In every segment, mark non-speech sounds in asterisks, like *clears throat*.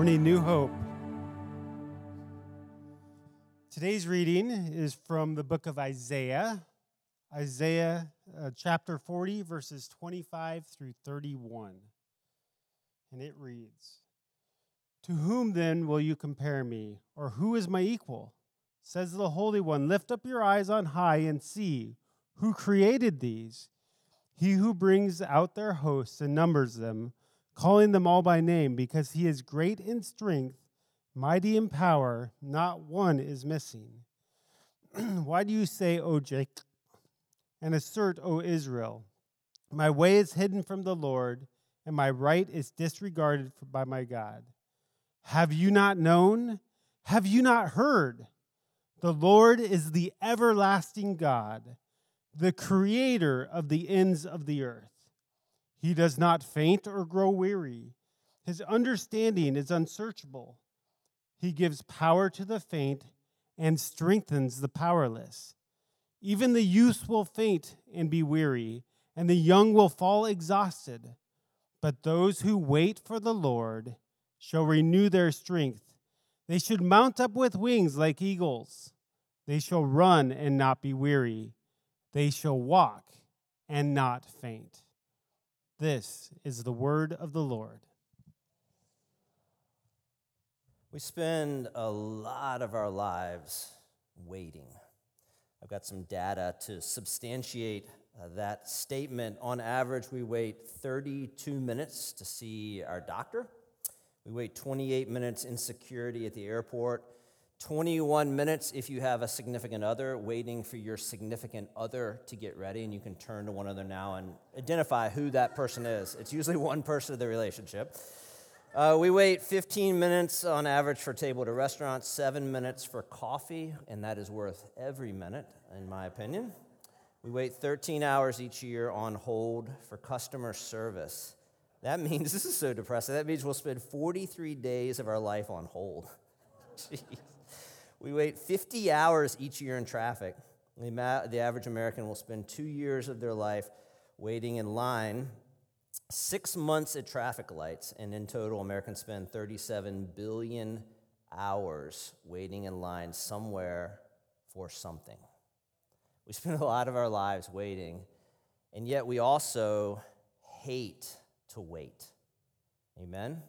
morning, New Hope. Today's reading is from the book of Isaiah, Isaiah uh, chapter 40, verses 25 through 31. And it reads To whom then will you compare me, or who is my equal? Says the Holy One, Lift up your eyes on high and see who created these. He who brings out their hosts and numbers them, calling them all by name, because he is great in strength, mighty in power, not one is missing. *clears throat* Why do you say, O Jacob, and assert, O Israel, my way is hidden from the Lord, and my right is disregarded by my God? Have you not known? Have you not heard? The Lord is the everlasting God the creator of the ends of the earth. He does not faint or grow weary. His understanding is unsearchable. He gives power to the faint and strengthens the powerless. Even the youth will faint and be weary, and the young will fall exhausted. But those who wait for the Lord shall renew their strength. They should mount up with wings like eagles. They shall run and not be weary they shall walk and not faint. This is the word of the Lord. We spend a lot of our lives waiting. I've got some data to substantiate uh, that statement. On average, we wait 32 minutes to see our doctor. We wait 28 minutes in security at the airport 21 minutes if you have a significant other waiting for your significant other to get ready, and you can turn to one other now and identify who that person is. It's usually *laughs* one person of the relationship. Uh, we wait 15 minutes on average for table to restaurant, seven minutes for coffee, and that is worth every minute, in my opinion. We wait 13 hours each year on hold for customer service. That *laughs* means, this is so depressing, that means we'll spend 43 days of our life on hold. *laughs* Jeez. We wait 50 hours each year in traffic. The, average American will spend two years of their life waiting in line, six months at traffic lights, and in total, Americans spend 37 billion hours waiting in line somewhere for something. We spend a lot of our lives waiting, and yet we also hate to wait. Amen?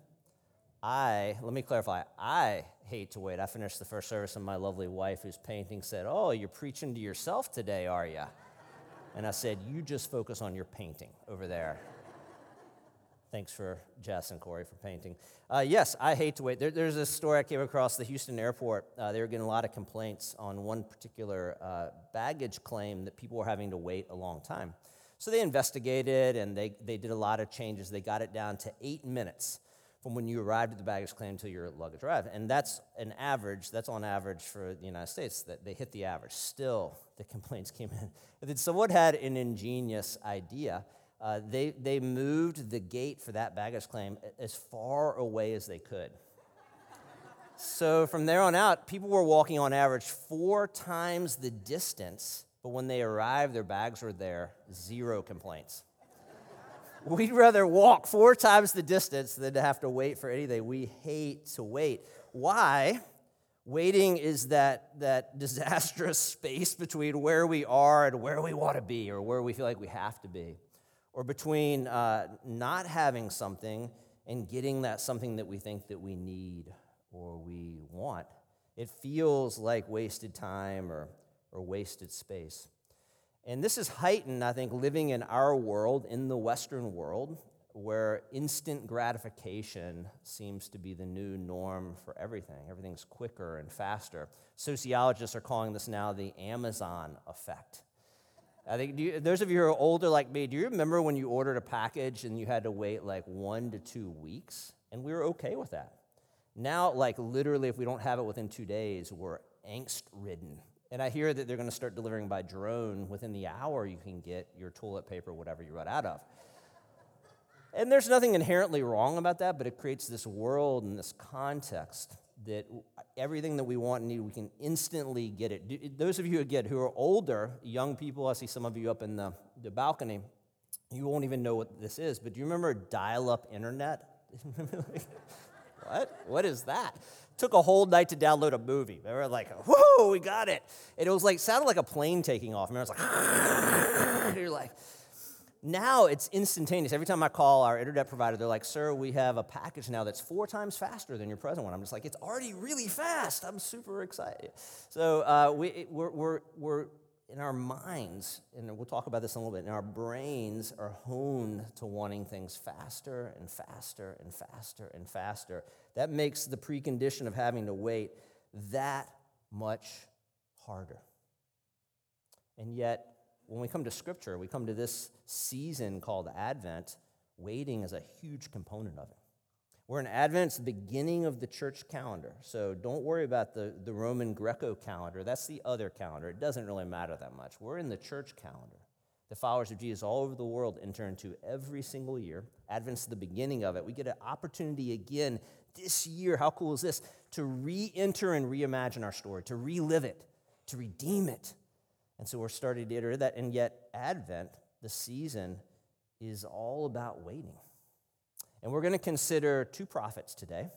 I, let me clarify, I hate to wait. I finished the first service, and my lovely wife, who's painting, said, Oh, you're preaching to yourself today, are you? And I said, You just focus on your painting over there. Thanks for Jess and Corey for painting. Uh, yes, I hate to wait. There, there's a story I came across the Houston airport. Uh, they were getting a lot of complaints on one particular uh, baggage claim that people were having to wait a long time. So they investigated and they, they did a lot of changes. They got it down to eight minutes from when you arrived at the baggage claim until your luggage arrived. And that's an average, that's on average for the United States, that they hit the average. Still, the complaints came in. *laughs* But then someone had an ingenious idea. Uh, they, they moved the gate for that baggage claim as far away as they could. so from there on out, people were walking on average four times the distance, but when they arrived, their bags were there, zero complaints. We'd rather walk four times the distance than to have to wait for anything. We hate to wait. Why? Waiting is that, that *laughs* disastrous space between where we are and where we want to be, or where we feel like we have to be, or between uh, not having something and getting that something that we think that we need or we want. It feels like wasted time or, or wasted space. And this is heightened, I think, living in our world, in the Western world, where instant gratification seems to be the new norm for everything. Everything's quicker and faster. Sociologists are calling this now the Amazon effect. I think you, those of you who are older like me, do you remember when you ordered a package and you had to wait like one to two weeks? And we were okay with that. Now, like literally, if we don't have it within two days, we're angst ridden and I hear that they're going to start delivering by drone within the hour you can get your toilet paper, whatever you run out of. And there's nothing inherently wrong about that, but it creates this world and this context that everything that we want and need, we can instantly get it. Those of you again who are older, young people, I see some of you up in the, the balcony, you won't even know what this is, but do you remember dial up internet? *laughs* what? What is that? Took a whole night to download a movie. They were like, whoa, we got it. And it was like, sounded like a plane taking off. And I was like, *laughs* you're like, now it's instantaneous. Every time I call our internet provider, they're like, sir, we have a package now that's four times faster than your present one. I'm just like, it's already really fast. I'm super excited. So uh, we, we're, we're, we're in our minds, and we'll talk about this in a little bit, and our brains are honed to wanting things faster and faster and faster and faster. That makes the precondition of having to wait that much harder. And yet, when we come to Scripture, we come to this season called Advent, waiting is a huge component of it. We're in Advent, it's the beginning of the church calendar. So don't worry about the, the Roman Greco calendar. That's the other calendar. It doesn't really matter that much. We're in the church calendar. The followers of Jesus all over the world enter into every single year. Advent's the beginning of it. We get an opportunity again this year. How cool is this? To re enter and reimagine our story, to relive it, to redeem it. And so we're starting to iterate that. And yet, Advent, the season, is all about waiting. And we're going to consider two prophets today,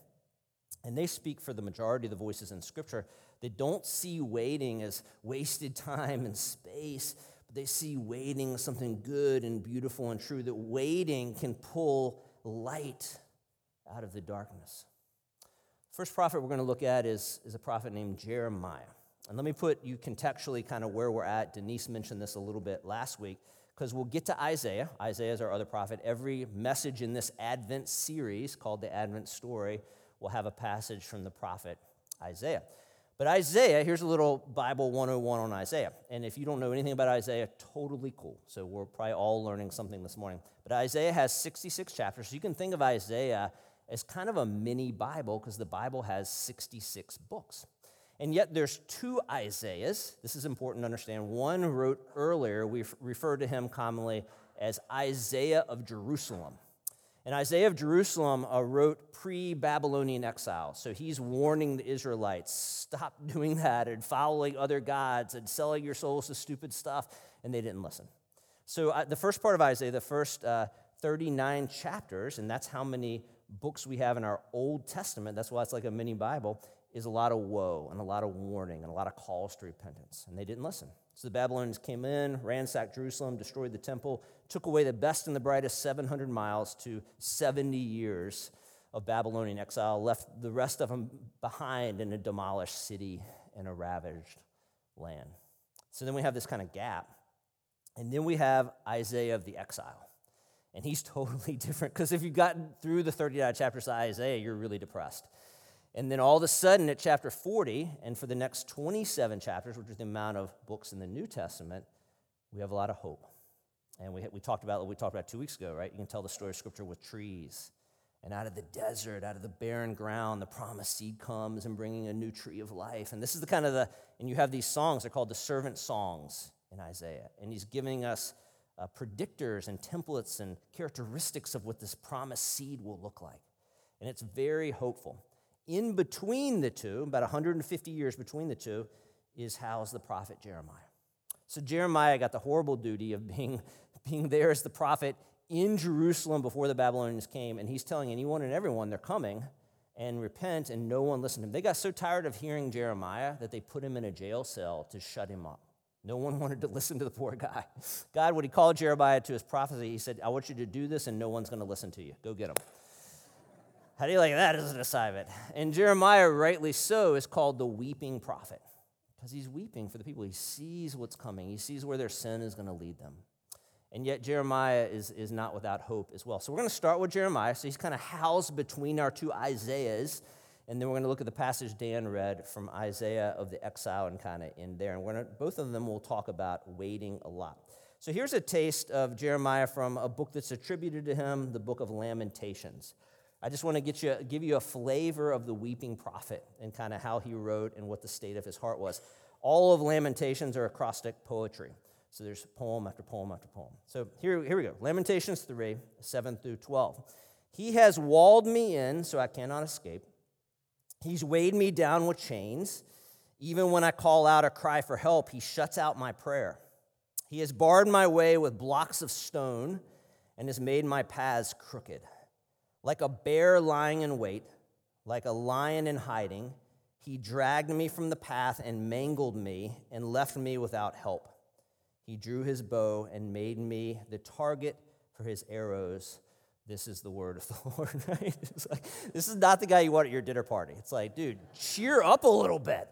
and they speak for the majority of the voices in Scripture that don't see waiting as wasted *laughs* time and space, but they see waiting as something good and beautiful and true, that waiting can pull light out of the darkness. First prophet we're going to look at is, is a prophet named Jeremiah. And let me put you contextually kind of where we're at. Denise mentioned this a little bit last week because we'll get to Isaiah. Isaiah is our other prophet. Every message in this Advent series called the Advent Story will have a passage from the prophet Isaiah. But Isaiah, here's a little Bible 101 on Isaiah. And if you don't know anything about Isaiah, totally cool. So we're probably all learning something this morning. But Isaiah has 66 chapters. So you can think of Isaiah as kind of a mini Bible because the Bible has 66 books. And yet there's two Isaiahs. This is important to understand. One wrote earlier, we refer to him commonly as Isaiah of Jerusalem. And Isaiah of Jerusalem uh, wrote pre Babylonian exile. So he's warning the Israelites stop *laughs* doing that and following other gods and selling your souls to stupid stuff. And they didn't listen. So uh, the first part of Isaiah, the first uh, 39 chapters, and that's how many books we have in our Old Testament, that's why it's like a mini Bible, is a lot of woe and a lot of warning and a lot of calls to repentance. And they didn't listen. So the Babylonians came in, ransacked Jerusalem, destroyed the temple, took away the best and the brightest 700 miles to 70 years of Babylonian exile, left the rest of them behind in a demolished city and a ravaged land. So then we have this kind of gap. And then we have Isaiah of the exile. And he's *laughs* totally different because if you've gotten through the 39 chapters of Isaiah, you're really depressed. And then all of a sudden, at chapter 40, and for the next 27 chapters, which is the amount of books in the New Testament, we have a lot of hope. And we, we talked about we talked about two weeks ago, right? You can tell the story of Scripture with trees. And out of the desert, out of the barren ground, the promised seed comes and bringing a new tree of life. And this is the kind of the, and you have these songs, they're called the servant songs in Isaiah. And he's giving us uh, predictors and templates and characteristics of what this promised seed will look like. And it's very hopeful in between the two, about 150 years between the two, is housed the prophet Jeremiah. So Jeremiah got the horrible duty of being, *laughs* being there as the prophet in Jerusalem before the Babylonians came, and he's telling anyone and everyone they're coming and repent, and no one listened to him. They got so tired of hearing Jeremiah that they put him in a jail cell to shut him up. No one *laughs* wanted to listen to the poor guy. God, when he called Jeremiah to his prophecy, he said, I want you to do this, and no one's going to listen to you. Go get him. How do you like that as an assignment? And Jeremiah, rightly so, is called the weeping prophet because he's weeping for the people. He sees what's coming, he sees where their sin is going to lead them. And yet, Jeremiah is, is not without hope as well. So, we're going to start with Jeremiah. So, he's kind of housed between our two Isaiahs. And then we're going to look at the passage Dan read from Isaiah of the exile and kind of in there. And we're to, both of them will talk about waiting a lot. So, here's a taste of Jeremiah from a book that's attributed to him, the book of Lamentations. I just want to get you, give you a flavor of the weeping prophet and kind of how he wrote and what the state of his heart was. All of Lamentations are acrostic poetry. So there's poem after poem after poem. So here, here we go Lamentations 3, 7 through 12. He has walled me in so I cannot escape. He's weighed me down with chains. Even when I call out a cry for help, he shuts out my prayer. He has barred my way with blocks of stone and has made my paths crooked. Like a bear lying in wait, Like a lion in hiding, he dragged me from the path and mangled me and left me without help. He drew his bow and made me the target for his arrows. This is the word of the *laughs* Lord, right? It's Like, this is not the guy you want at your dinner party. It's like, dude, cheer up a little bit.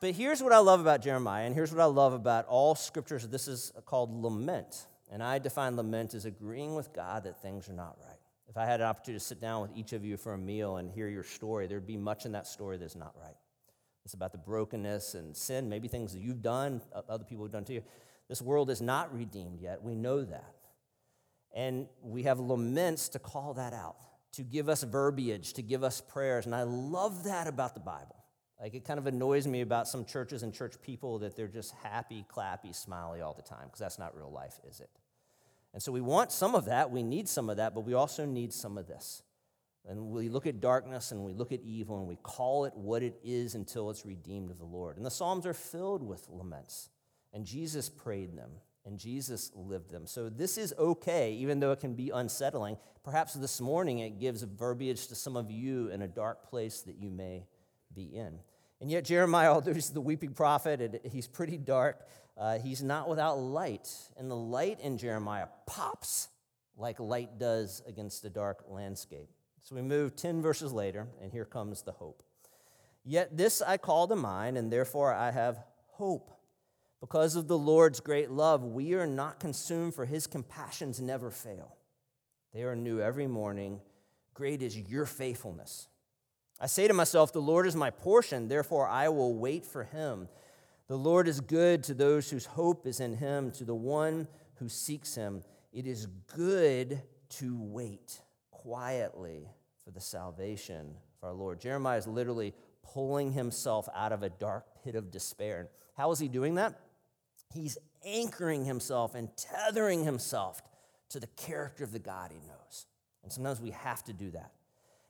But here's what I love about Jeremiah, and here's what I love about all scriptures. This is called lament. And I define lament as agreeing with God that things are not right. If I had an opportunity to sit down with each of you for a meal and hear your story, there'd be much in that story that's not right. It's about the brokenness and sin, maybe things that you've done, other people have done to you. This world is not redeemed yet. We know that. And we have laments to call that out, to give us verbiage, to give us prayers. And I love that about the Bible. Like it kind of annoys me about some churches and church people that they're just happy, clappy, smiley all the time, because that's not real life, is it? And so we want some of that, we need some of that, but we also need some of this. And we look at darkness and we look at evil and we call it what it is until it's redeemed of the Lord. And the Psalms are filled with laments. And Jesus prayed them and Jesus lived them. So this is okay, even though it can be unsettling. Perhaps this morning it gives verbiage to some of you in a dark place that you may be in. And yet, Jeremiah, *laughs* although he's the weeping prophet he's pretty dark, uh, he's not without light. And the light in Jeremiah pops like light does against a dark landscape. So we move 10 verses later, and here comes the hope. Yet this I call to mind, and therefore I have hope. Because of the Lord's great love, we are not consumed, for his compassions never fail. They are new every morning. Great is your faithfulness. I say to myself, The Lord is my portion, therefore I will wait for him. The Lord is good to those whose hope is in him, to the one who seeks him. It is good to wait quietly for the salvation of our Lord. Jeremiah is literally pulling himself out of a dark pit of despair. How is he doing that? He's anchoring himself and tethering himself to the character of the God he knows. And sometimes we have to do that.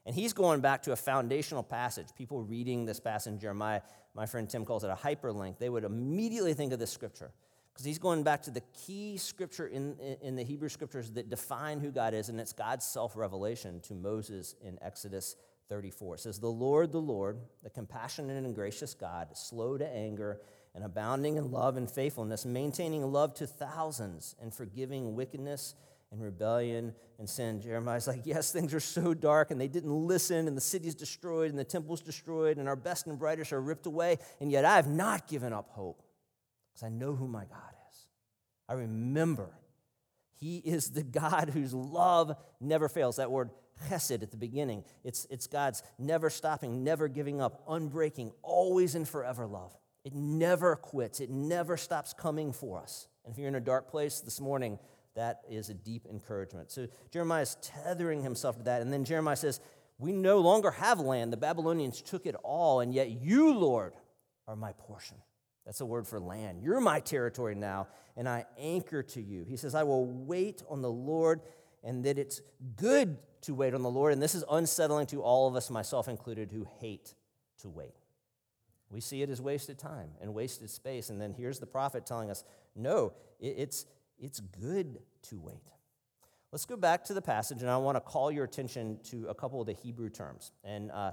And he's going back to a foundational passage. People reading this passage in Jeremiah, my friend Tim calls it a hyperlink, they would immediately think of this scripture. Because he's going back to the key scripture in, in the Hebrew scriptures that define who God is, and it's God's self revelation to Moses in Exodus 34. It says, The Lord, the Lord, the compassionate and gracious God, slow to anger and abounding in love and faithfulness, maintaining love to thousands and forgiving wickedness and rebellion and sin. Jeremiah's like, yes, things are so dark and they didn't listen, and the city's destroyed and the temple's destroyed, and our best and brightest are ripped away, and yet I have not given up hope because I know who my God is. I remember He is the God whose love never fails. That word chesed at the beginning, it's, it's God's never stopping, never giving up, unbreaking, always and forever love. It never quits, it never stops coming for us. And if you're in a dark place this morning, that is a deep encouragement. So Jeremiah is tethering himself to that. And then Jeremiah says, We no longer have land. The Babylonians took it all, and yet you, Lord, are my portion. That's a word for land. You're my territory now, and I anchor to you. He says, I will wait on the Lord, and that it's good to wait on the Lord. And this is unsettling to all of us, myself included, who hate to wait. We see it as wasted time and wasted space. And then here's the prophet telling us, no, it's, it's good to wait. Let's go back to the passage, and I want to call your attention to a couple of the Hebrew terms. And uh,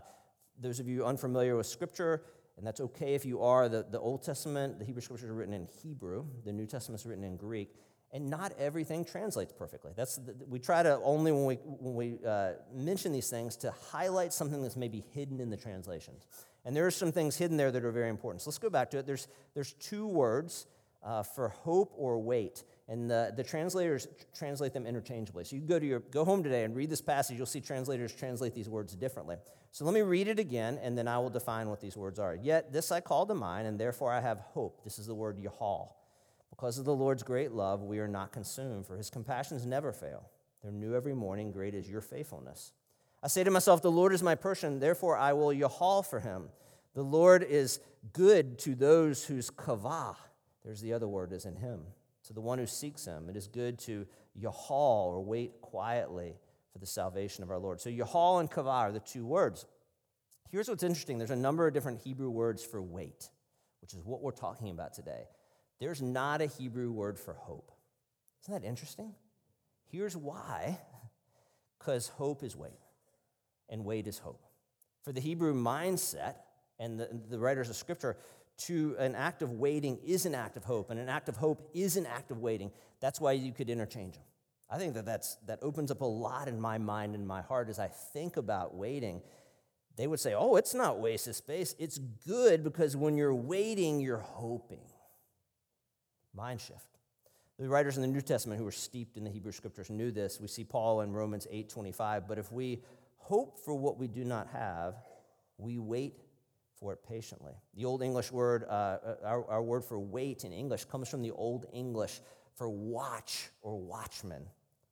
those of you unfamiliar with Scripture, and that's okay if you are, the, the Old Testament, the Hebrew Scriptures are written in Hebrew, the New Testament is written in Greek, and not everything translates perfectly. That's the, we try to only when we, when we uh, mention these things to highlight something that's maybe hidden in the translations. And there are some things hidden there that are very important. So let's go back to it. There's, there's two words uh, for hope or wait and the, the translators translate them interchangeably. So you go to your go home today and read this passage, you'll see translators translate these words differently. So let me read it again, and then I will define what these words are. Yet this I call to mind, and therefore I have hope. This is the word Yahal. Because of the Lord's great love, we are not consumed, for his compassions never fail. They're new every morning, great is your faithfulness. I say to myself, The Lord is my portion, therefore I will Yahal for him. The Lord is good to those whose kavah, there's the other word, is in him to the one who seeks him. It is good to yahal or wait quietly for the salvation of our Lord. So yahal and kavah are the two words. Here's what's interesting there's a number of different Hebrew words for wait, which is what we're talking about today. There's not a Hebrew word for hope. Isn't that interesting? Here's why because hope is wait, and wait is hope. For the Hebrew mindset and the, the writers of Scripture, to an act of waiting is an act of hope, and an act of hope is an act of waiting. That's why you could interchange them. I think that that's, that opens up a lot in my mind and my heart as I think about waiting. They would say, oh, it's not wasted space. It's good because when you're waiting, you're hoping. Mind shift. The writers in the New Testament who were steeped in the Hebrew scriptures knew this. We see Paul in Romans 8:25, but if we hope for what we do not have, we wait for it patiently. The Old English word, uh, uh, our, our word for wait in English, comes from the Old English for watch or watchman.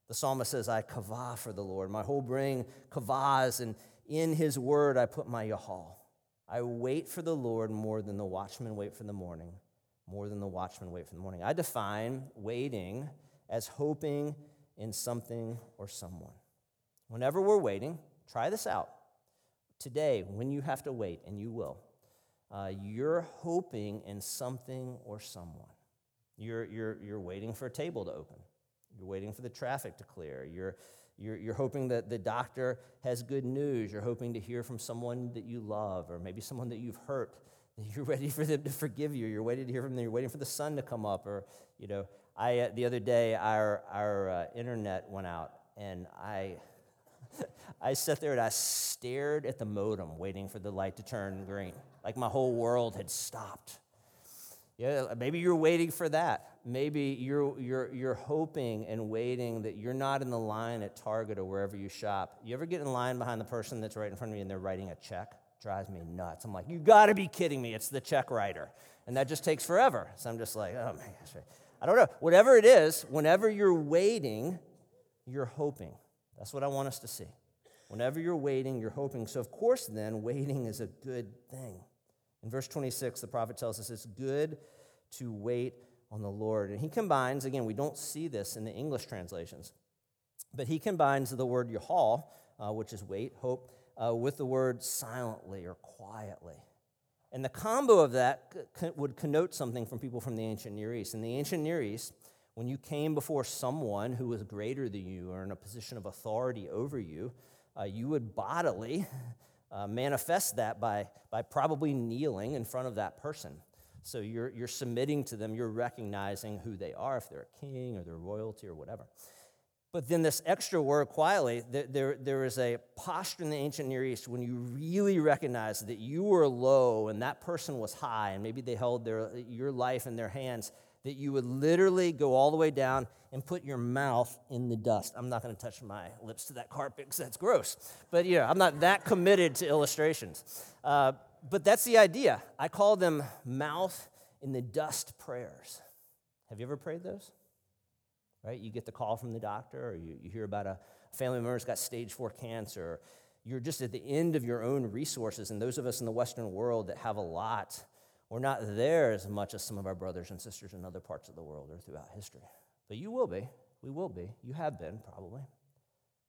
The psalmist says, I kavah for the Lord. My whole brain kavahs, and in his word I put my yahal. I wait for the Lord more than the watchmen wait for the morning more than the watchman wait for the morning. I define waiting as hoping in something or someone. Whenever we're waiting, try this out. Today, when you have to wait, and you will, uh, you're hoping in something or someone. You're, you're, you're waiting for a table to open. You're waiting for the traffic to clear. You're, you're, you're hoping that the doctor has good news. You're hoping to hear from someone that you love, or maybe someone that you've hurt *laughs* you're ready for them to forgive you. You're waiting to hear from them. You're waiting for the sun to come up. Or, you know, I, uh, the other day, our, our uh, internet went out, and I, *laughs* I sat there and I stared at the modem waiting for the light to turn green. Like my whole world had stopped. Yeah, maybe you're waiting for that. Maybe you're, you're, you're hoping and waiting that you're not in the line at Target or wherever you shop. You ever get in line behind the person that's right in front of you and they're writing a check? drives me nuts. I'm like, you gotta be kidding me. It's the check writer. And that just takes forever. So I'm just like, oh my gosh. I don't know. Whatever it is, whenever you're waiting, you're hoping. That's what I want us to see. Whenever you're waiting, you're hoping. So, of course, then, waiting is a good thing. In verse 26, the prophet tells us it's good to wait on the Lord. And he combines, again, we don't see this in the English translations, but he combines the word yahal, uh, which is wait, hope, uh, with the word silently or quietly. And the combo of that would connote something from people from the ancient Near East. In the ancient Near East, when you came before someone who was greater than you or in a position of authority over you, uh, you would bodily *laughs* uh, manifest that by, by probably kneeling in front of that person. So you're, you're submitting to them, you're recognizing who they are, if they're a king or they're royalty or whatever. But then this extra word, quietly, there, there is a posture in the ancient Near East when you really recognize that you were low and that person was high, and maybe they held their, your life in their hands, that you would literally go all the way down and put your mouth in the dust. I'm not going to touch my lips to that carpet because that's gross. But yeah, I'm not that committed to illustrations. Uh, but that's the idea. I call them mouth in the dust prayers. Have you ever prayed those? right? You get the call from the doctor, or you, you hear about a family member who's got stage four cancer. You're just at the end of your own resources. And those of us in the Western world that have a lot, we're not there as much as some of our brothers and sisters in other parts of the world or throughout history. But you will be. We will be. You have been, probably.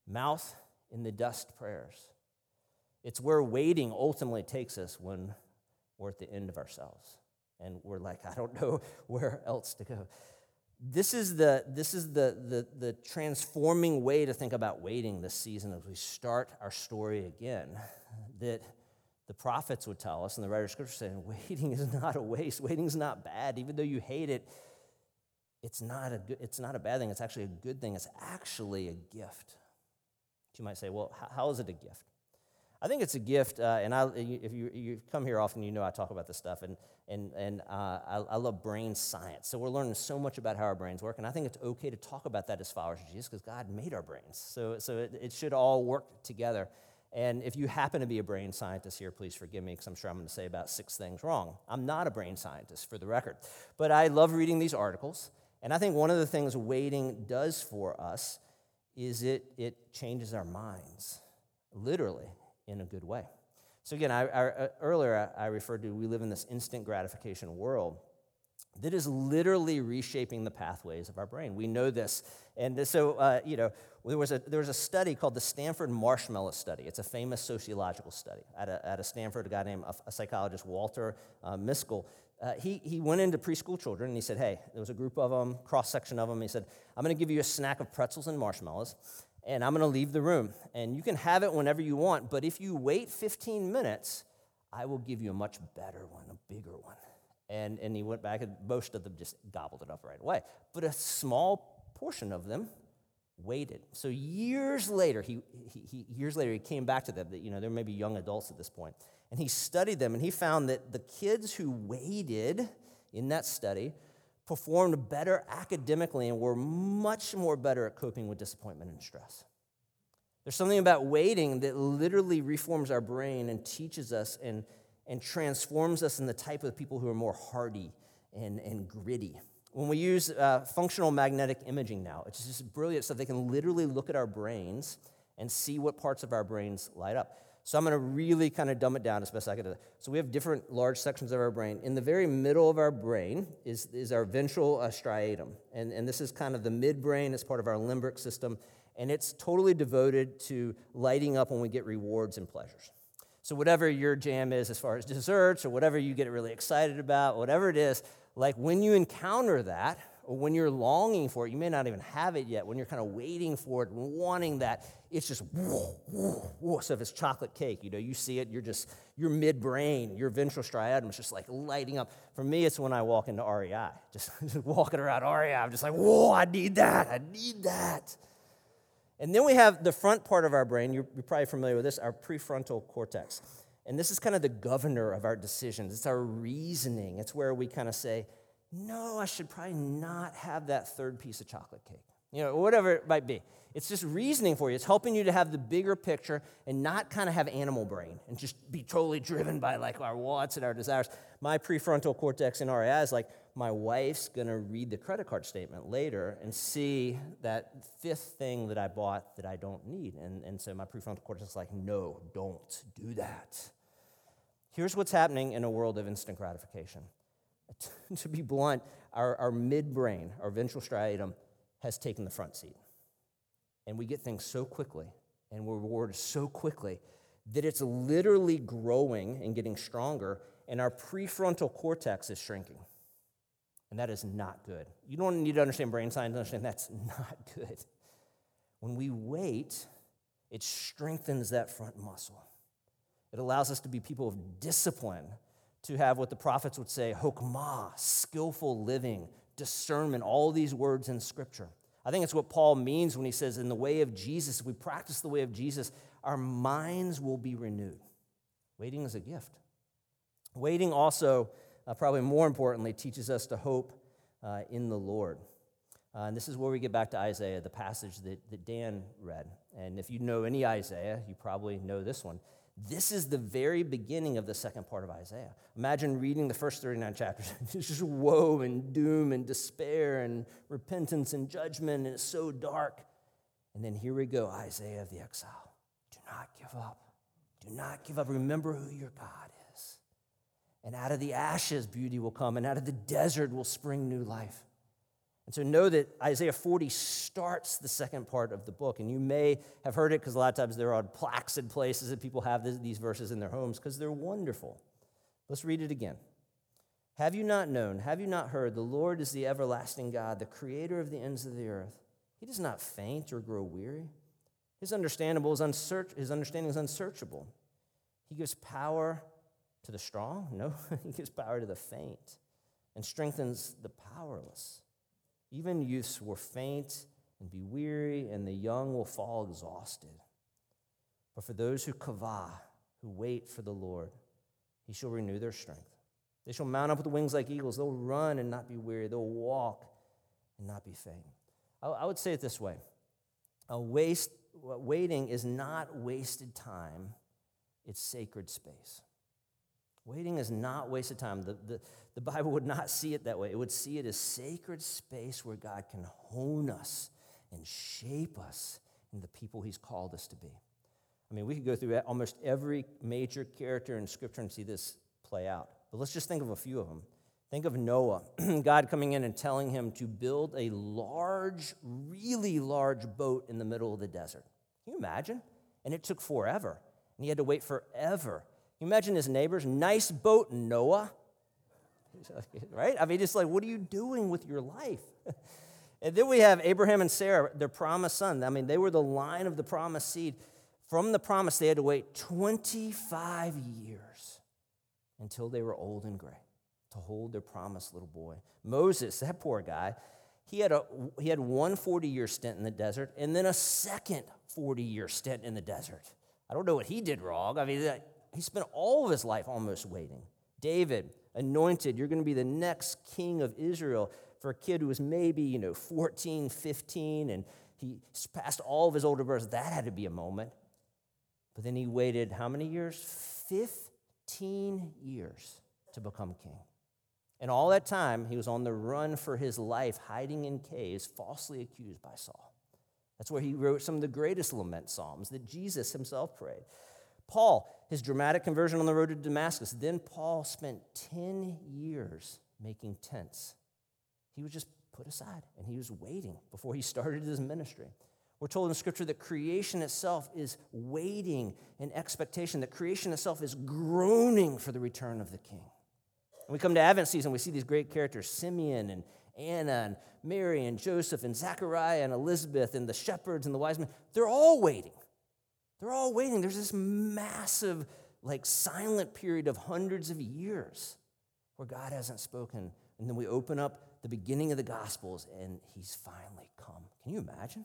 Mouth in the dust prayers. It's where waiting ultimately takes us when we're at the end of ourselves. And we're like, I don't *laughs* know where else to go this is the this is the, the the transforming way to think about waiting this season as we start our story again that the prophets would tell us and the writer of scripture saying *laughs* waiting is not a waste waiting is not bad even though you hate it it's not a good, it's not a bad thing it's actually a good thing it's actually a gift you might say well how is it a gift I think it's a gift, uh, and I, if you, you come here often, you know I talk about this stuff, and, and, and uh, I, I, love brain science. So we're learning so much about how our brains work, and I think it's okay to talk about that as followers of Jesus because God made our brains. So, so it, it, should all work together. And if you happen to be a brain scientist here, please forgive me because I'm sure I'm going to say about six things wrong. I'm not a brain scientist, for the record. But I love reading these articles, and I think one of the things waiting does for us is it, it changes our minds, literally in a good way. So, again, I, I, uh, earlier I referred to we live in this instant gratification world that is literally reshaping the pathways of our brain. We know this. And so, uh, you know, there was, a, there was a study called the Stanford Marshmallow Study. It's a famous sociological study at a, at a Stanford, a guy named a, a psychologist, Walter uh, Mischel. Uh, he, he went into preschool children and he said, Hey, there was a group of them, cross section of them. He said, I'm going to give you a snack of pretzels and marshmallows. and I'm going to leave the room. And you can have it whenever you want, but if you wait 15 minutes, I will give you a much better one, a bigger one. And, and he went back, and most of them just gobbled it up right away. But a small portion of them waited. So years later, he, he, he, years later, he came back to them. That you know, they're maybe young adults at this point, and he studied them, and he found that the kids who waited in that study performed better academically and were much more better at coping with disappointment and stress. There's something about waiting that literally reforms our brain and teaches us and, and transforms us in the type of people who are more hardy and, and gritty. When we use uh, functional magnetic imaging now, it's just brilliant stuff. They can literally look at our brains and see what parts of our brains light up. So I'm going to really kind of dumb it down as best I can. So we have different large sections of our brain. In the very middle of our brain is, is our ventral uh, striatum. And, and this is kind of the midbrain. It's part of our limbic system. And it's totally devoted to lighting up when we get rewards and pleasures. So whatever your jam is as far as desserts or whatever you get really excited about, whatever it is, like when you encounter that, or when you're longing for it, you may not even have it yet, when you're kind of waiting for it wanting that, it's just whoa, whoa, whoa. So if it's chocolate cake, you know, you see it, you're just, your midbrain, your ventral striatum is just like lighting up. For me, it's when I walk into REI, just, *laughs* just walking around REI, I'm just like, whoa, I need that, I need that. And then we have the front part of our brain, you're, you're probably familiar with this, our prefrontal cortex. And this is kind of the governor of our decisions. It's our reasoning. It's where we kind of say, no, I should probably not have that third piece of chocolate cake. You know, whatever it might be. It's just reasoning for you. It's helping you to have the bigger picture and not kind of have animal brain and just be totally driven by like our wants and our desires. My prefrontal cortex in REI is like, my wife's gonna read the credit card statement later and see that fifth thing that I bought that I don't need. And, and so my prefrontal cortex is like, no, don't do that. Here's what's happening in a world of instant gratification *laughs* to be blunt, our, our midbrain, our ventral striatum, has taken the front seat. And we get things so quickly, and we're rewarded so quickly that it's literally growing and getting stronger, and our prefrontal cortex is shrinking. And that is not good. You don't need to understand brain science to understand that's *laughs* not good. When we wait, it strengthens that front muscle. It allows us to be people of discipline to have what the prophets would say hokmah, skillful living, discernment, all these words in Scripture. I think it's what Paul means when he says, in the way of Jesus, if we practice the way of Jesus, our minds will be renewed. Waiting is a gift. Waiting also, uh, probably more importantly, teaches us to hope uh, in the Lord. Uh, and this is where we get back to Isaiah, the passage that, that Dan read. And if you know any Isaiah, you probably know this one. This is the very beginning of the second part of Isaiah. Imagine reading the first 39 chapters. *laughs* it's just woe and doom and despair and repentance and judgment, and it's so dark. And then here we go Isaiah of the exile. Do not give up. Do not give up. Remember who your God is. And out of the ashes, beauty will come, and out of the desert will spring new life. And so know that Isaiah 40 starts the second part of the book. And you may have heard it because a lot of times there are plaques in places that people have these verses in their homes because they're wonderful. Let's read it again. Have you not known? Have you not heard? The Lord is the everlasting God, the creator of the ends of the earth. He does not faint or grow weary. His, understandable is unsearch- his understanding is unsearchable. He gives power to the strong? No, *laughs* he gives power to the faint and strengthens the powerless. Even youths will faint and be weary, and the young will fall exhausted. But for those who kavah, who wait for the Lord, he shall renew their strength. They shall mount up with wings like eagles. They'll run and not be weary. They'll walk and not be faint. I, would say it this way a waste, waiting is not wasted time, it's sacred space. Waiting is not wasted time. The, the, the Bible would not see it that way. It would see it as sacred space where God can hone us and shape us into the people He's called us to be. I mean, we could go through almost every major character in Scripture and see this play out. But let's just think of a few of them. Think of Noah, *clears throat* God coming in and telling him to build a large, really large boat in the middle of the desert. Can you imagine? And it took forever. And he had to wait forever. You imagine his neighbors? Nice boat, Noah. *laughs* right? I mean, it's like, what are you doing with your life? *laughs* And then we have Abraham and Sarah, their promised son. I mean, they were the line of the promised seed. From the promise, they had to wait 25 years until they were old and gray to hold their promised little boy. Moses, that poor guy, he had, a, he had one 40 year stint in the desert and then a second 40 year stint in the desert. I don't know what he did wrong. I mean, he spent all of his life almost waiting. David, anointed, you're going to be the next king of Israel for a kid who was maybe, you know, 14, 15, and he passed all of his older brothers. That had to be a moment. But then he waited how many years? 15 years to become king. And all that time, he was on the run for his life, hiding in caves, falsely accused by Saul. That's where he wrote some of the greatest lament psalms that Jesus himself prayed. Paul, his dramatic conversion on the road to Damascus. Then Paul spent 10 years making tents. He was just put aside and he was waiting before he started his ministry. We're told in Scripture that creation itself is waiting in expectation, that creation itself is groaning for the return of the King. When we come to Advent season, we see these great characters Simeon and Anna and Mary and Joseph and Zachariah and Elizabeth and the shepherds and the wise men. They're all waiting. They're all waiting. There's this massive, like, silent period of hundreds of years where God hasn't spoken. And then we open up the beginning of the Gospels and he's finally come. Can you imagine?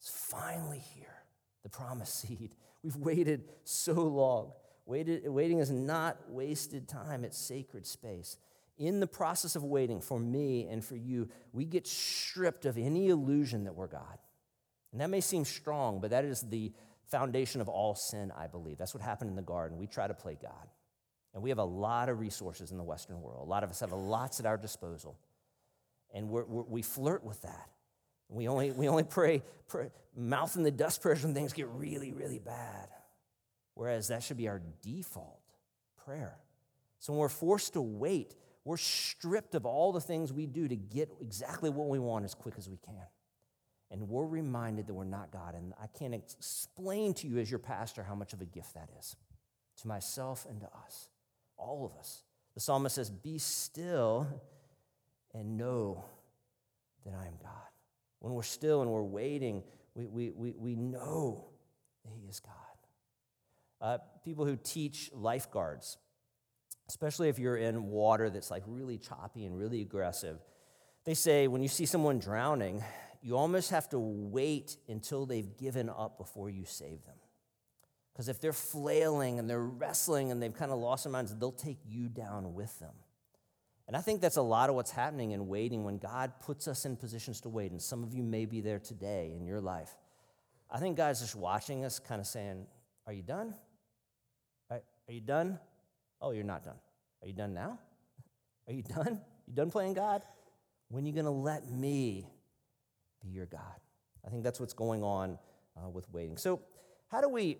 It's finally here, the promised *laughs* seed. We've waited so long. Waited, waiting is not wasted time, it's sacred space. In the process of waiting for me and for you, we get stripped of any illusion that we're God. And that may seem strong, but that is the foundation of all sin, I believe. That's what happened in the garden. We try to play God. And we have a lot of resources in the Western world. A lot of us have lots at our disposal. And we're, we're, we flirt with that. We only, we only pray, pray, mouth in the dust prayers when things get really, really bad. Whereas that should be our default prayer. So when we're forced to wait, we're stripped of all the things we do to get exactly what we want as quick as we can. And we're reminded that we're not God. And I can't explain to you as your pastor how much of a gift that is to myself and to us, all of us. The psalmist says, Be still and know that I am God. When we're still and we're waiting, we, we, we, we know that He is God uh, people who teach lifeguards, especially if you're in water that's like really choppy and really aggressive, they say when you see someone drowning, you almost have to wait until they've given up before you save them. Because if they're flailing and they're wrestling and they've kind of lost their minds, they'll take you down with them. And I think that's a lot of what's happening in waiting when God puts us in positions to wait. And some of you may be there today in your life. I think God's just watching us, kind of saying, Are you done? Are you done? Oh, you're not done. Are you done now? *laughs* Are you done? You done playing God? When are you going to let me be your God? I think that's what's going on uh, with waiting. So, how do we?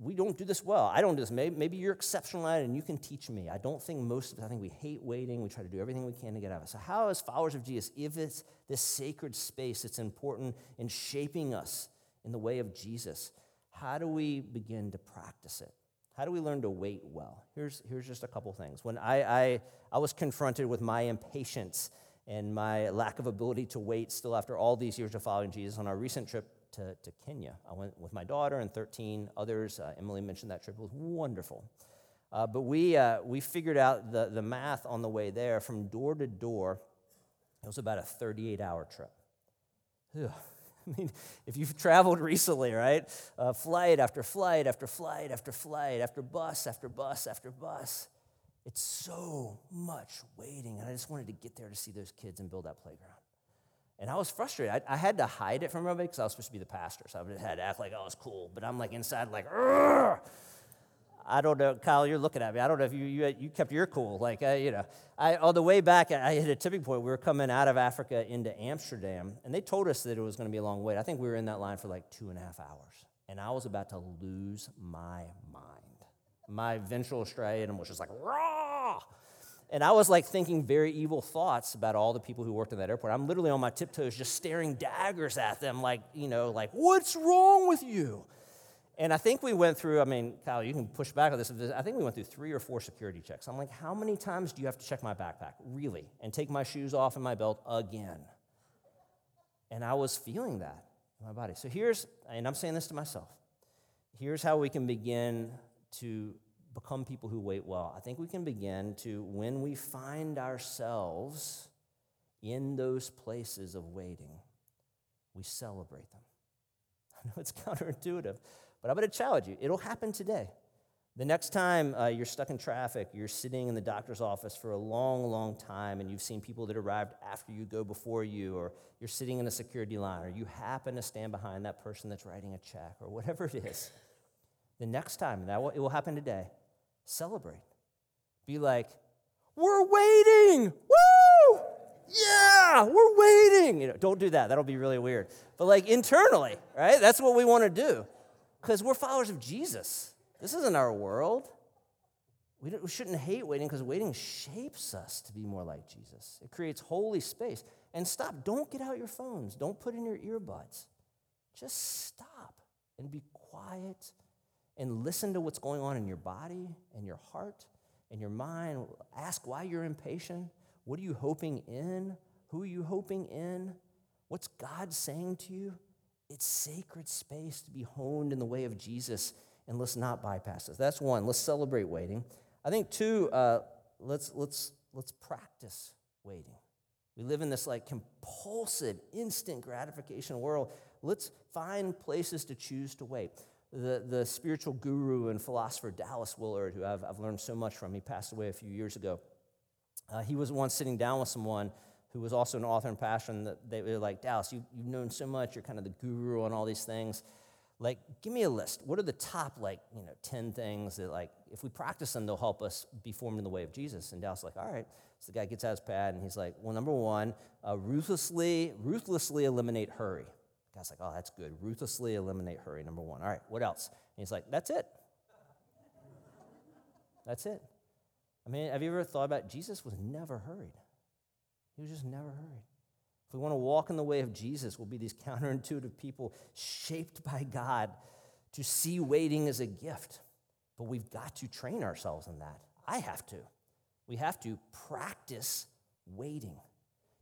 We don't do this well. I don't do this. Maybe, maybe you're exceptional at it and you can teach me. I don't think most of us, I think we hate waiting. We try to do everything we can to get out of it. So, how, as followers of Jesus, if it's this sacred space that's important in shaping us in the way of Jesus, how do we begin to practice it? How do we learn to wait well? Here's, here's just a couple things. When I, I, I was confronted with my impatience and my lack of ability to wait still after all these years of following Jesus on our recent trip to, to Kenya. I went with my daughter and 13 others. Uh, Emily mentioned that trip. It was wonderful. Uh, but we, uh, we figured out the, the math on the way there from door to door. It was about a 38 hour trip. Ugh. *laughs* I mean, if you've traveled recently, right? Uh, flight after flight after flight after flight after bus after bus after bus. It's so much waiting. And I just wanted to get there to see those kids and build that playground. And I was frustrated. I, I had to hide it from everybody because I was supposed to be the pastor. So I had to act like I was cool. But I'm like inside, like! I don't know, Kyle, you're looking at me. I don't know if you, you, you kept your cool. Like, uh, you know, I, on the way back, I hit a tipping point. We were coming out of Africa into Amsterdam, and they told us that it was going to be a long wait. I think we were in that line for like two and a half hours, and I was about to lose my mind. My ventral striatum was just like, raw. And I was like thinking very evil thoughts about all the people who worked in that airport. I'm literally on my tiptoes just staring daggers at them, like, you know, like, what's wrong with you? And I think we went through, I mean, Kyle, you can push back on this. I think we went through three or four security checks. I'm like, how many times do you have to check my backpack? Really? And take my shoes off and my belt again? And I was feeling that in my body. So here's, and I'm saying this to myself here's how we can begin to become people who wait well. I think we can begin to, when we find ourselves in those places of waiting, we celebrate them. *laughs* I know it's counterintuitive, but I'm going to challenge you. It'll happen today. The next time uh, you're stuck in traffic, you're sitting in the doctor's office for a long, long time, and you've seen people that arrived after you go before you, or you're sitting in a security line, or you happen to stand behind that person that's writing a check, or whatever it is. The next time, that will, it will happen today, celebrate. Be like, we're waiting! Woo! Yeah, we're waiting! You know, don't do that. That'll be really weird. But like internally, right? That's what we want to do. Because we're followers of Jesus. This isn't our world. We, we shouldn't hate waiting because waiting shapes us to be more like Jesus. It creates holy space. And stop. Don't get out your phones. Don't put in your earbuds. Just stop and be quiet and listen to what's going on in your body and your heart and your mind. Ask why you're impatient. What are you hoping in? Who are you hoping in? What's God saying to you? It's sacred space to be honed in the way of Jesus and let's not bypass this. That's one. Let's celebrate waiting. I think two. Uh, let's let's let's practice waiting. We live in this like compulsive, instant gratification world. Let's find places to choose to wait. The, the spiritual guru and philosopher Dallas Willard, who I've, I've learned so much from, he passed away a few years ago. Uh, he was once sitting down with someone who was also an author and pastor, and they were like, Dallas, you, you've known so much, you're kind of the guru on all these things. Like give me a list. What are the top like you know 10 things that like if we practice them they'll help us be formed in the way of jesus? And dallas like all right. So the guy gets out his pad and he's like well number one uh, ruthlessly ruthlessly eliminate hurry guy's like oh that's good ruthlessly eliminate hurry number one all right what else and he's like that's it that's it i mean have you ever thought about it? jesus was never hurried he was just never hurried if we want to walk in the way of Jesus, we'll be these *laughs* counterintuitive people shaped by God to see waiting as a gift. But we've got to train ourselves in that. I have to. We have to practice waiting.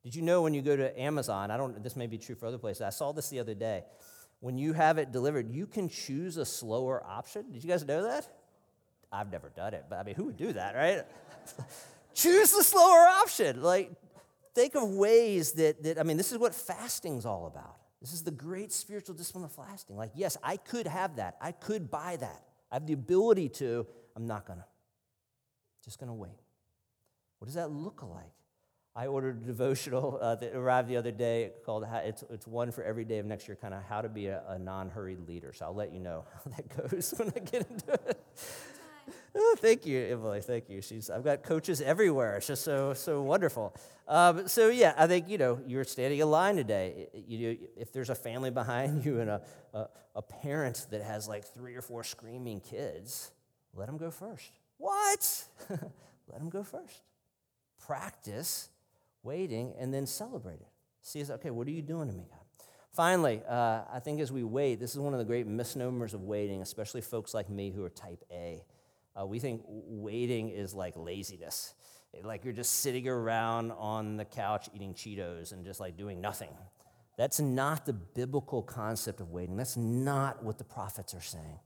Did you know when you go to Amazon, I don't this may be true for other places. I saw this the other day. When you have it delivered, you can choose a slower option. Did you guys know that? I've never done it, but I mean, who would do that, right? *laughs* choose the slower option. Like think of ways that, that, I mean, this is what fasting's all about. This is the great spiritual discipline of fasting. Like, yes, I could have that. I could buy that. I have the ability to. I'm not to. Just to wait. What does that look like? I ordered a devotional uh, that arrived the other day called, it's, it's one for every day of next year, kind of how to be a, a non hurried leader. So I'll let you know *laughs* how that goes *laughs* when I get into it. Oh, thank you, Emily. Thank you. She's, I've got coaches everywhere. It's just so, so wonderful. Um, so, yeah, I think, you know, you're standing in line today. You, if there's a family behind you and a, a, a parent that has like three or four screaming kids, let them go first. What? *laughs* let them go first. Practice waiting and then celebrate it. See, okay, what are you doing to me, God? Finally, uh, I think as we wait, this is one of the great misnomers of waiting, especially folks like me who are type A. Uh, we think waiting is like laziness. Like you're just sitting around on the couch eating Cheetos and just like doing nothing. That's not the biblical concept of waiting. That's not what the prophets are saying.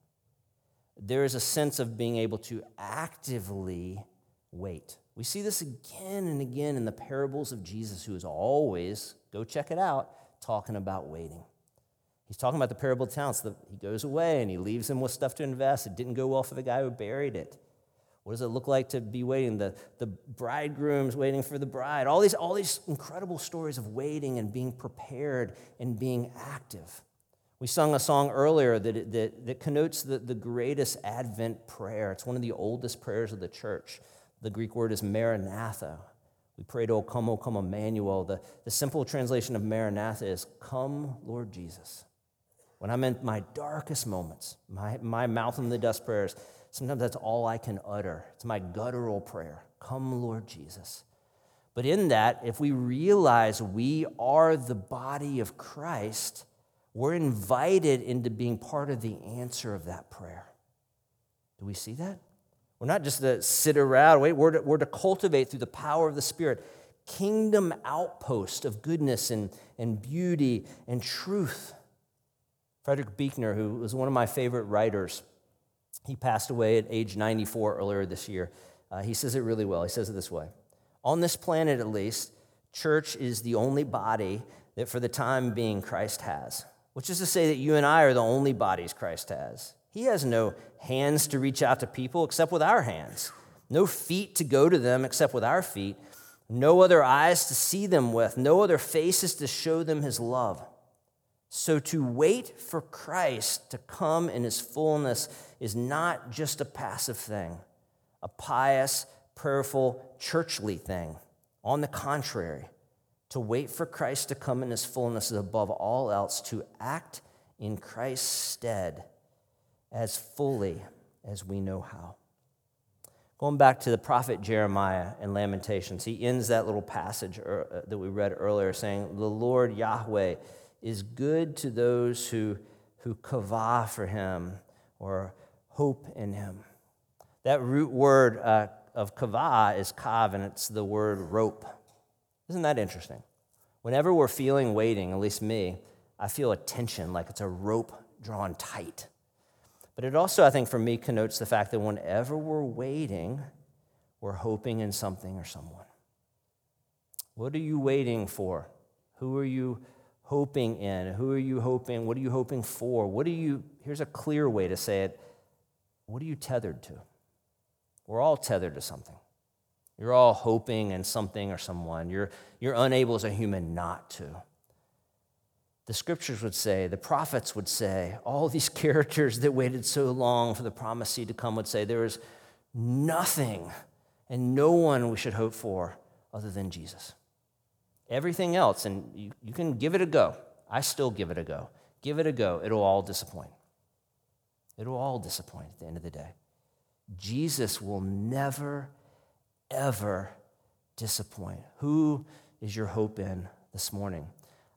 There is a sense of being able to actively wait. We see this again and again in the parables of Jesus, who is always, go check it out, talking about waiting. He's talking about the parable of talents. He goes away and he leaves him with stuff to invest. It didn't go well for the guy who buried it. What does it look like to be waiting? The, the bridegroom's waiting for the bride. All these, all these incredible stories of waiting and being prepared and being active. We sung a song earlier that, that, that connotes the, the greatest Advent prayer. It's one of the oldest prayers of the church. The Greek word is Maranatha. We prayed, O come, O come, Emmanuel. The, the simple translation of Maranatha is, Come, Lord Jesus. When I'm in my darkest moments, my, my mouth in the dust prayers, sometimes that's all I can utter. It's my guttural prayer. Come, Lord Jesus. But in that, if we realize we are the body of Christ, we're invited into being part of the answer of that prayer. Do we see that? We're not just to sit around, wait, we're to, we're to cultivate through the power of the Spirit kingdom outpost of goodness and, and beauty and truth. Frederick Buechner, who was one of my favorite writers, he passed away at age 94 earlier this year. Uh, he says it really well. He says it this way On this planet, at least, church is the only body that for the time being Christ has, which is to say that you and I are the only bodies Christ has. He has no hands to reach out to people except with our hands, no feet to go to them except with our feet, no other eyes to see them with, no other faces to show them his love. So to wait for Christ to come in his fullness is not just a passive thing, a pious, prayerful, churchly thing. On the contrary, to wait for Christ to come in his fullness is above all else to act in Christ's stead as fully as we know how. Going back to the prophet Jeremiah in Lamentations, he ends that little passage uh, that we read earlier saying, The Lord Yahweh is good to those who, who kavah for him or hope in him. That root word uh, of kavah is kav, and it's the word rope. Isn't that interesting? Whenever we're feeling waiting, at least me, I feel a tension like it's a rope drawn tight. But it also, I think, for me, connotes the fact that whenever we're waiting, we're hoping in something or someone. What are you waiting for? Who are you hoping in? Who are you hoping? What are you hoping for? What are you, here's a clear way to say it. What are you tethered to? We're all tethered to something. You're all hoping in something or someone. You're, you're unable as a human not to the scriptures would say, the prophets would say, all these *laughs* characters that waited so long for the promised seed to come would say, there is nothing and no one we should hope for other than Jesus. Everything else, and you, you can give it a go. I still give it a go. Give it a go. It'll all disappoint. It'll all disappoint at the end of the day. Jesus will never, ever disappoint. Who is your hope in this morning?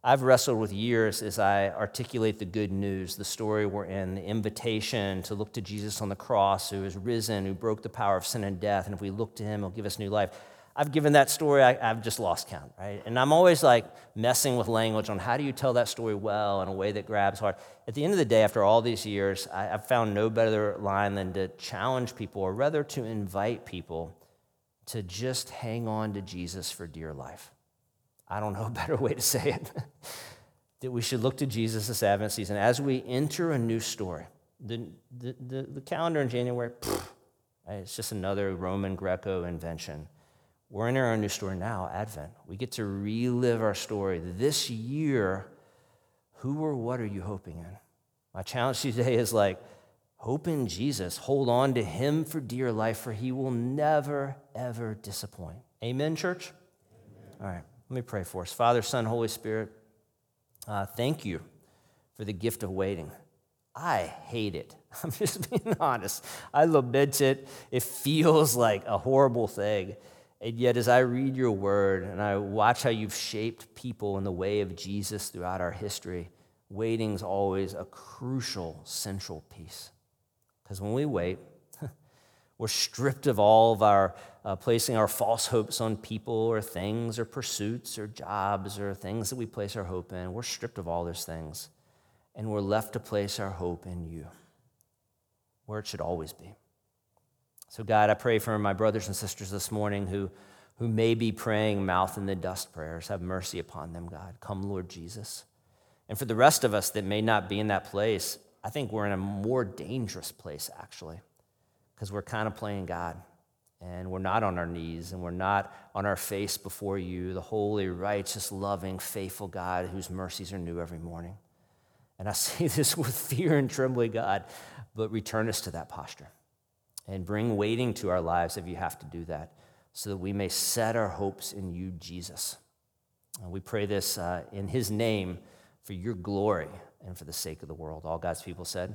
I've wrestled with years as I articulate the good news, the story we're in, the invitation to look to Jesus on the cross, who is risen, who broke the power of sin and death. And if we look to him, he'll give us new life. I've given that story, I, have just lost count, right? And I'm always like messing with language on how do you tell that story well in a way that grabs hard. At the end of the day, after all these years, I, have found no better line than to challenge people, or rather to invite people to just hang on to Jesus for dear life. I don't know a *laughs* better way to say it, *laughs* that we should look to Jesus this Advent season as we enter a new story. The, the, the, the calendar in January, pff, it's just another Roman Greco invention. We're in our new story now, Advent. We get to relive our story. This year, who or what are you hoping in? My challenge *laughs* today is like, hope in Jesus. Hold on to him for dear life, for he will never, ever disappoint. Amen, church? Amen. All right. Let me pray for us. Father, Son, Holy Spirit, uh, thank you for the gift of waiting. I hate it. *laughs* I'm just being honest. I lament it. It feels like a horrible thing. And yet, as I read your word and I watch how you've shaped people in the way of Jesus throughout our history, waiting's always a crucial, central piece. Because when we wait, we're stripped of all of our uh, placing our false hopes on people or things or pursuits or jobs or things that we place our hope in. We're stripped of all those things. And we're left to place our hope in you, where it should always be. So, God, I pray for my brothers and sisters this morning who, who may be praying mouth in the dust prayers. Have mercy upon them, God. Come, Lord Jesus. And for the rest of us that may not be in that place, I think we're in a more dangerous place, actually because we're kind of playing God and we're not on our knees and we're not on our face before you, the holy, righteous, loving, faithful God whose mercies are new every morning. And I *laughs* say this with fear and trembling, God, but return us to that posture and bring waiting to our lives if you have to do that, so that we may set our hopes in you, Jesus. And we pray this uh, in his name for your glory and for the sake of the world. All God's people said,